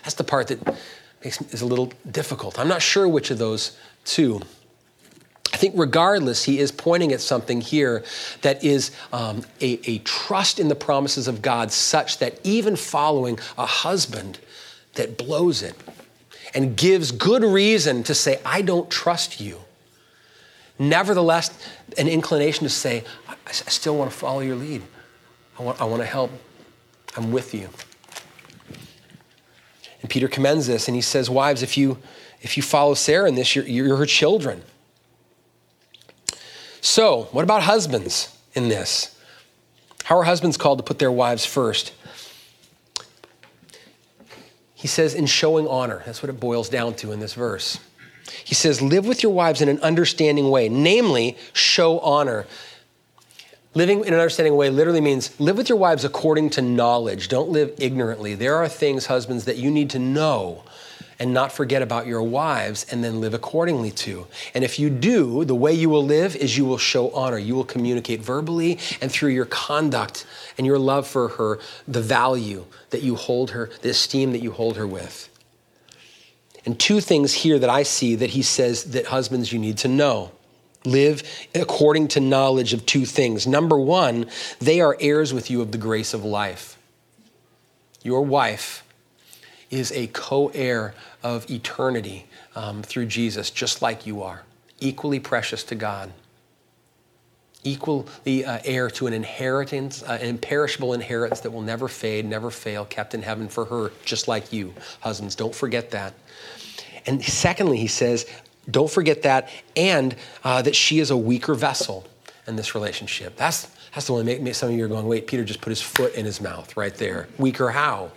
That's the part that makes, is a little difficult. I'm not sure which of those two. I think, regardless, he is pointing at something here that is um, a, a trust in the promises of God, such that even following a husband that blows it and gives good reason to say, I don't trust you. Nevertheless, an inclination to say, I, still want to follow your lead. I want, I want to help. I'm with you. And Peter commends this and he says, Wives, if you, if you follow Sarah in this, you're, you're her children. So, what about husbands in this? How are husbands called to put their wives first? He says, in showing honor. That's what it boils down to in this verse. He says, live with your wives in an understanding way, namely, show honor. Living in an understanding way literally means live with your wives according to knowledge. Don't live ignorantly. There are things, husbands, that you need to know and not forget about your wives and then live accordingly to. And if you do, the way you will live is you will show honor. You will communicate verbally and through your conduct and your love for her, the value that you hold her, the esteem that you hold her with. And two things here that I see that he says that husbands you need to know. Live according to knowledge of two things. Number one, they are heirs with you of the grace of life. Your wife is a co heir of eternity um, through Jesus, just like you are, equally precious to God, equally uh, heir to an inheritance, uh, an imperishable inheritance that will never fade, never fail, kept in heaven for her, just like you. Husbands, don't forget that. And secondly, he says, don't forget that, and uh, that she is a weaker vessel in this relationship. That's, that's the one that some of you are going, wait, Peter just put his foot in his mouth right there. Weaker how?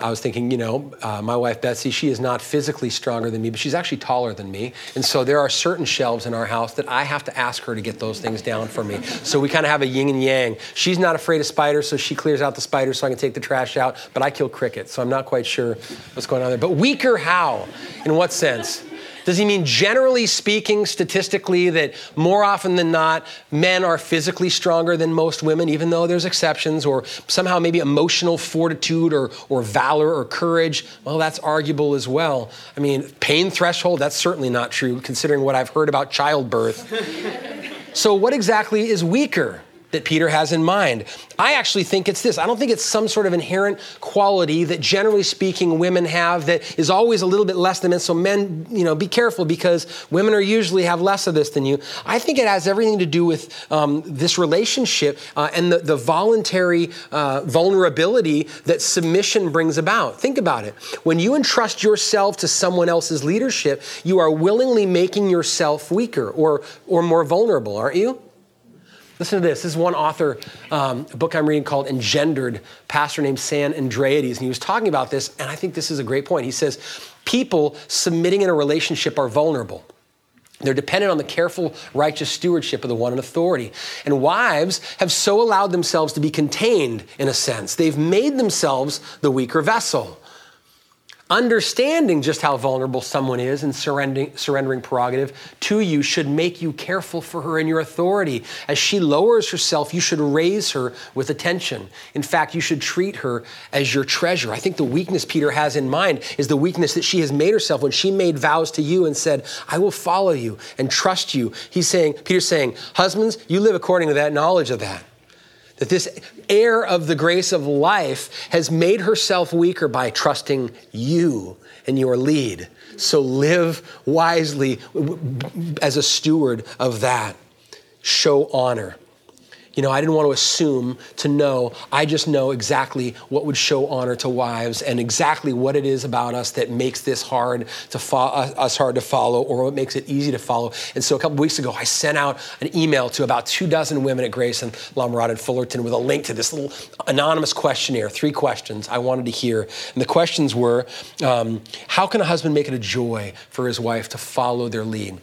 I was thinking, you know, uh, my wife Betsy, she is not physically stronger than me, but she's actually taller than me. And so there are certain shelves in our house that I have to ask her to get those things down for me. So we kind of have a yin and yang. She's not afraid of spiders, so she clears out the spiders so I can take the trash out, but I kill crickets, so I'm not quite sure what's going on there. But weaker how? In what sense? Does he mean generally speaking, statistically, that more often than not, men are physically stronger than most women, even though there's exceptions, or somehow maybe emotional fortitude or, or valor or courage? Well, that's arguable as well. I mean, pain threshold, that's certainly not true, considering what I've heard about childbirth. so, what exactly is weaker? That Peter has in mind. I actually think it's this. I don't think it's some sort of inherent quality that generally speaking women have that is always a little bit less than men. So men, you know, be careful because women are usually have less of this than you. I think it has everything to do with um, this relationship uh, and the, the voluntary uh, vulnerability that submission brings about. Think about it. When you entrust yourself to someone else's leadership, you are willingly making yourself weaker or, or more vulnerable, aren't you? Listen to this. This is one author, um, a book I'm reading called Engendered, pastor named Sam Andreades, and he was talking about this, and I think this is a great point. He says, people submitting in a relationship are vulnerable. They're dependent on the careful, righteous stewardship of the one in authority. And wives have so allowed themselves to be contained, in a sense. They've made themselves the weaker vessel. Understanding just how vulnerable someone is and surrendering, surrendering prerogative to you should make you careful for her in your authority. As she lowers herself, you should raise her with attention. In fact, you should treat her as your treasure. I think the weakness Peter has in mind is the weakness that she has made herself when she made vows to you and said, I will follow you and trust you. He's saying, Peter's saying, Husbands, you live according to that knowledge of that that this heir of the grace of life has made herself weaker by trusting you and your lead. So live wisely as a steward of that. Show honor. You know, I didn't want to assume to know. I just know exactly what would show honor to wives and exactly what it is about us that makes this hard to fo- uh, us hard to follow or what makes it easy to follow. And so a couple weeks ago, I sent out an email to about two dozen women at Grace and La Mirada and Fullerton with a link to this little anonymous questionnaire, three questions I wanted to hear. And the questions were, um, how can a husband make it a joy for his wife to follow their lead?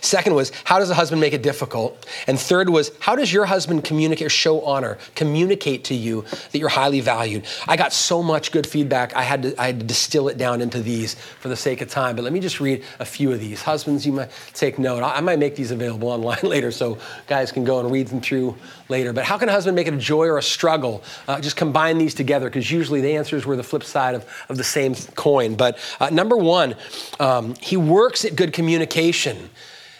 Second was, how does a husband make it difficult? And third was, how does your husband communicate or show honor, communicate to you that you're highly valued? I got so much good feedback, I had to, I had to distill it down into these for the sake of time. But let me just read a few of these. Husbands, you might take note. I might make these available online later so guys can go and read them through later. But how can a husband make it a joy or a struggle? Uh, just combine these together because usually the answers were the flip side of, of the same coin. But uh, number one, um, he works at good communication.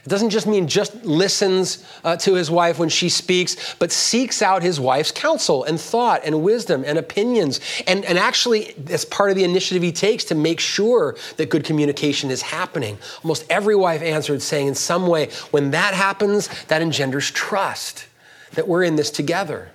It doesn't just mean just listens uh, to his wife when she speaks, but seeks out his wife's counsel and thought and wisdom and opinions. And, and actually, as part of the initiative he takes to make sure that good communication is happening. Almost every wife answered saying, in some way, when that happens, that engenders trust that we're in this together.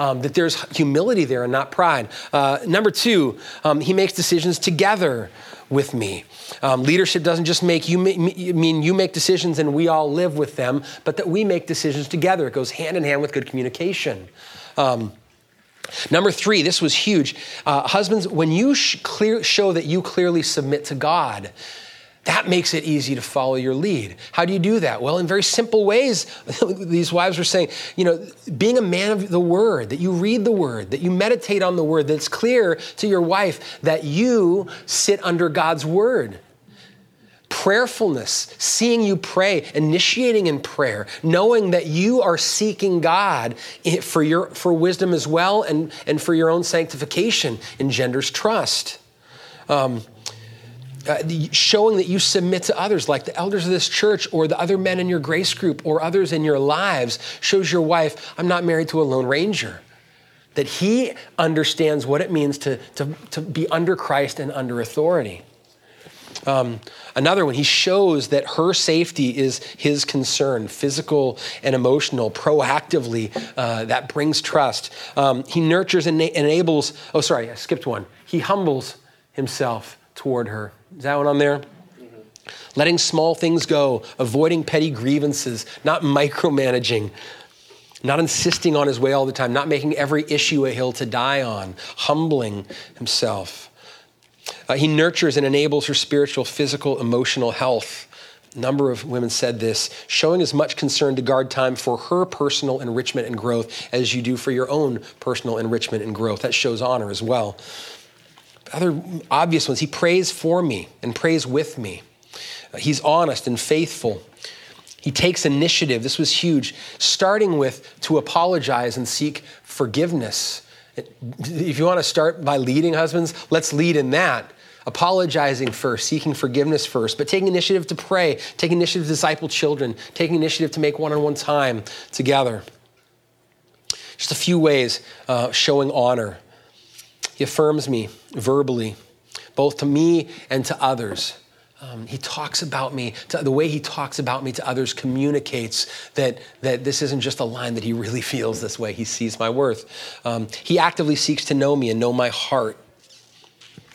Um, that there's humility there and not pride. Uh, number two, um, he makes decisions together with me. Um, leadership doesn't just make you mean you make decisions and we all live with them, but that we make decisions together. It goes hand in hand with good communication. Um, number three, this was huge. Uh, husbands, when you sh- clear, show that you clearly submit to God, that makes it easy to follow your lead. How do you do that? Well, in very simple ways. These wives were saying, you know, being a man of the word, that you read the word, that you meditate on the word, that it's clear to your wife that you sit under God's word. Prayerfulness, seeing you pray, initiating in prayer, knowing that you are seeking God for, your, for wisdom as well and, and for your own sanctification engenders trust. Um, uh, showing that you submit to others, like the elders of this church or the other men in your grace group or others in your lives, shows your wife, I'm not married to a Lone Ranger. That he understands what it means to, to, to be under Christ and under authority. Um, another one, he shows that her safety is his concern, physical and emotional, proactively. Uh, that brings trust. Um, he nurtures and enables, oh, sorry, I skipped one. He humbles himself toward her. Is that one on there? Letting small things go, avoiding petty grievances, not micromanaging, not insisting on his way all the time, not making every issue a hill to die on, humbling himself. Uh, he nurtures and enables her spiritual, physical, emotional health. A number of women said this, showing as much concern to guard time for her personal enrichment and growth as you do for your own personal enrichment and growth. That shows honor as well other obvious ones. He prays for me and prays with me. He's honest and faithful. He takes initiative. This was huge, starting with to apologize and seek forgiveness. If you want to start by leading husbands, let's lead in that. Apologizing first, seeking forgiveness first, but taking initiative to pray, taking initiative to disciple children, taking initiative to make one on one time together. Just a few ways uh, showing honor. He affirms me verbally, both to me and to others. Um, he talks about me, to, the way he talks about me to others communicates that, that this isn't just a line that he really feels this way. He sees my worth. Um, he actively seeks to know me and know my heart.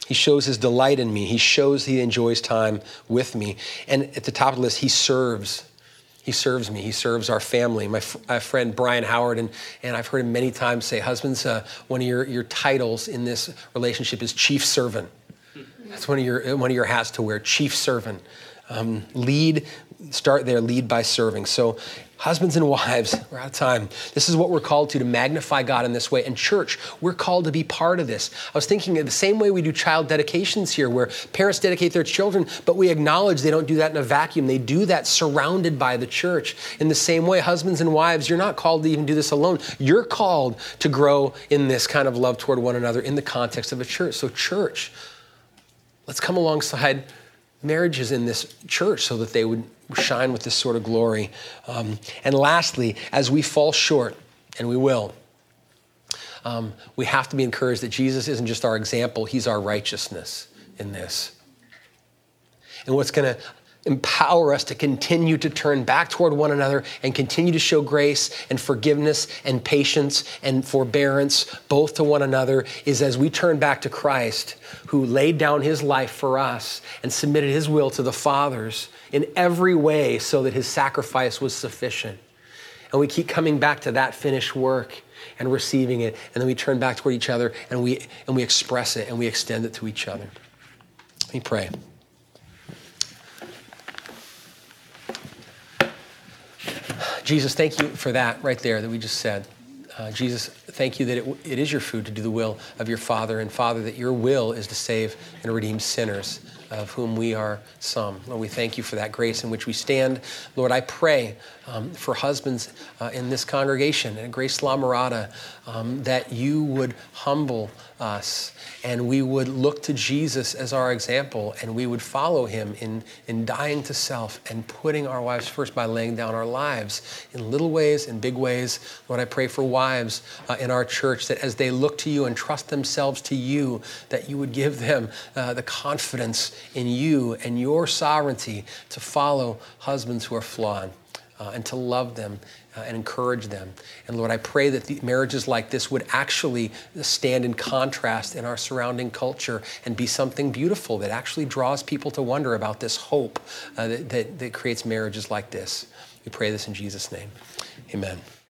He shows his delight in me. He shows he enjoys time with me. And at the top of the list, he serves. He serves me. He serves our family. My, my friend Brian Howard, and, and I've heard him many times say, Husbands, uh, one of your, your titles in this relationship is chief servant. That's one of your, one of your hats to wear, chief servant. Um, lead, start there, lead by serving. So Husbands and wives, we're out of time. This is what we're called to, to magnify God in this way. And church, we're called to be part of this. I was thinking the same way we do child dedications here, where parents dedicate their children, but we acknowledge they don't do that in a vacuum. They do that surrounded by the church. In the same way, husbands and wives, you're not called to even do this alone. You're called to grow in this kind of love toward one another in the context of a church. So, church, let's come alongside marriages in this church so that they would shine with this sort of glory. Um, and lastly, as we fall short, and we will, um, we have to be encouraged that Jesus isn't just our example, He's our righteousness in this. And what's going to empower us to continue to turn back toward one another and continue to show grace and forgiveness and patience and forbearance both to one another is as we turn back to Christ, who laid down his life for us and submitted his will to the Father's in every way so that his sacrifice was sufficient. And we keep coming back to that finished work and receiving it, and then we turn back toward each other and we, and we express it and we extend it to each other. Let me pray. Jesus, thank you for that right there that we just said. Uh, Jesus, thank you that it, it is your food to do the will of your Father, and Father, that your will is to save and redeem sinners, of whom we are some. Lord, we thank you for that grace in which we stand. Lord, I pray um, for husbands uh, in this congregation, at Grace La Mirada, um, that you would humble us and we would look to Jesus as our example and we would follow him in, in dying to self and putting our wives first by laying down our lives in little ways and big ways. Lord, I pray for wives uh, in our church that as they look to you and trust themselves to you, that you would give them uh, the confidence in you and your sovereignty to follow husbands who are flawed uh, and to love them uh, and encourage them. And Lord, I pray that marriages like this would actually stand in contrast in our surrounding culture and be something beautiful that actually draws people to wonder about this hope uh, that, that, that creates marriages like this. We pray this in Jesus' name. Amen.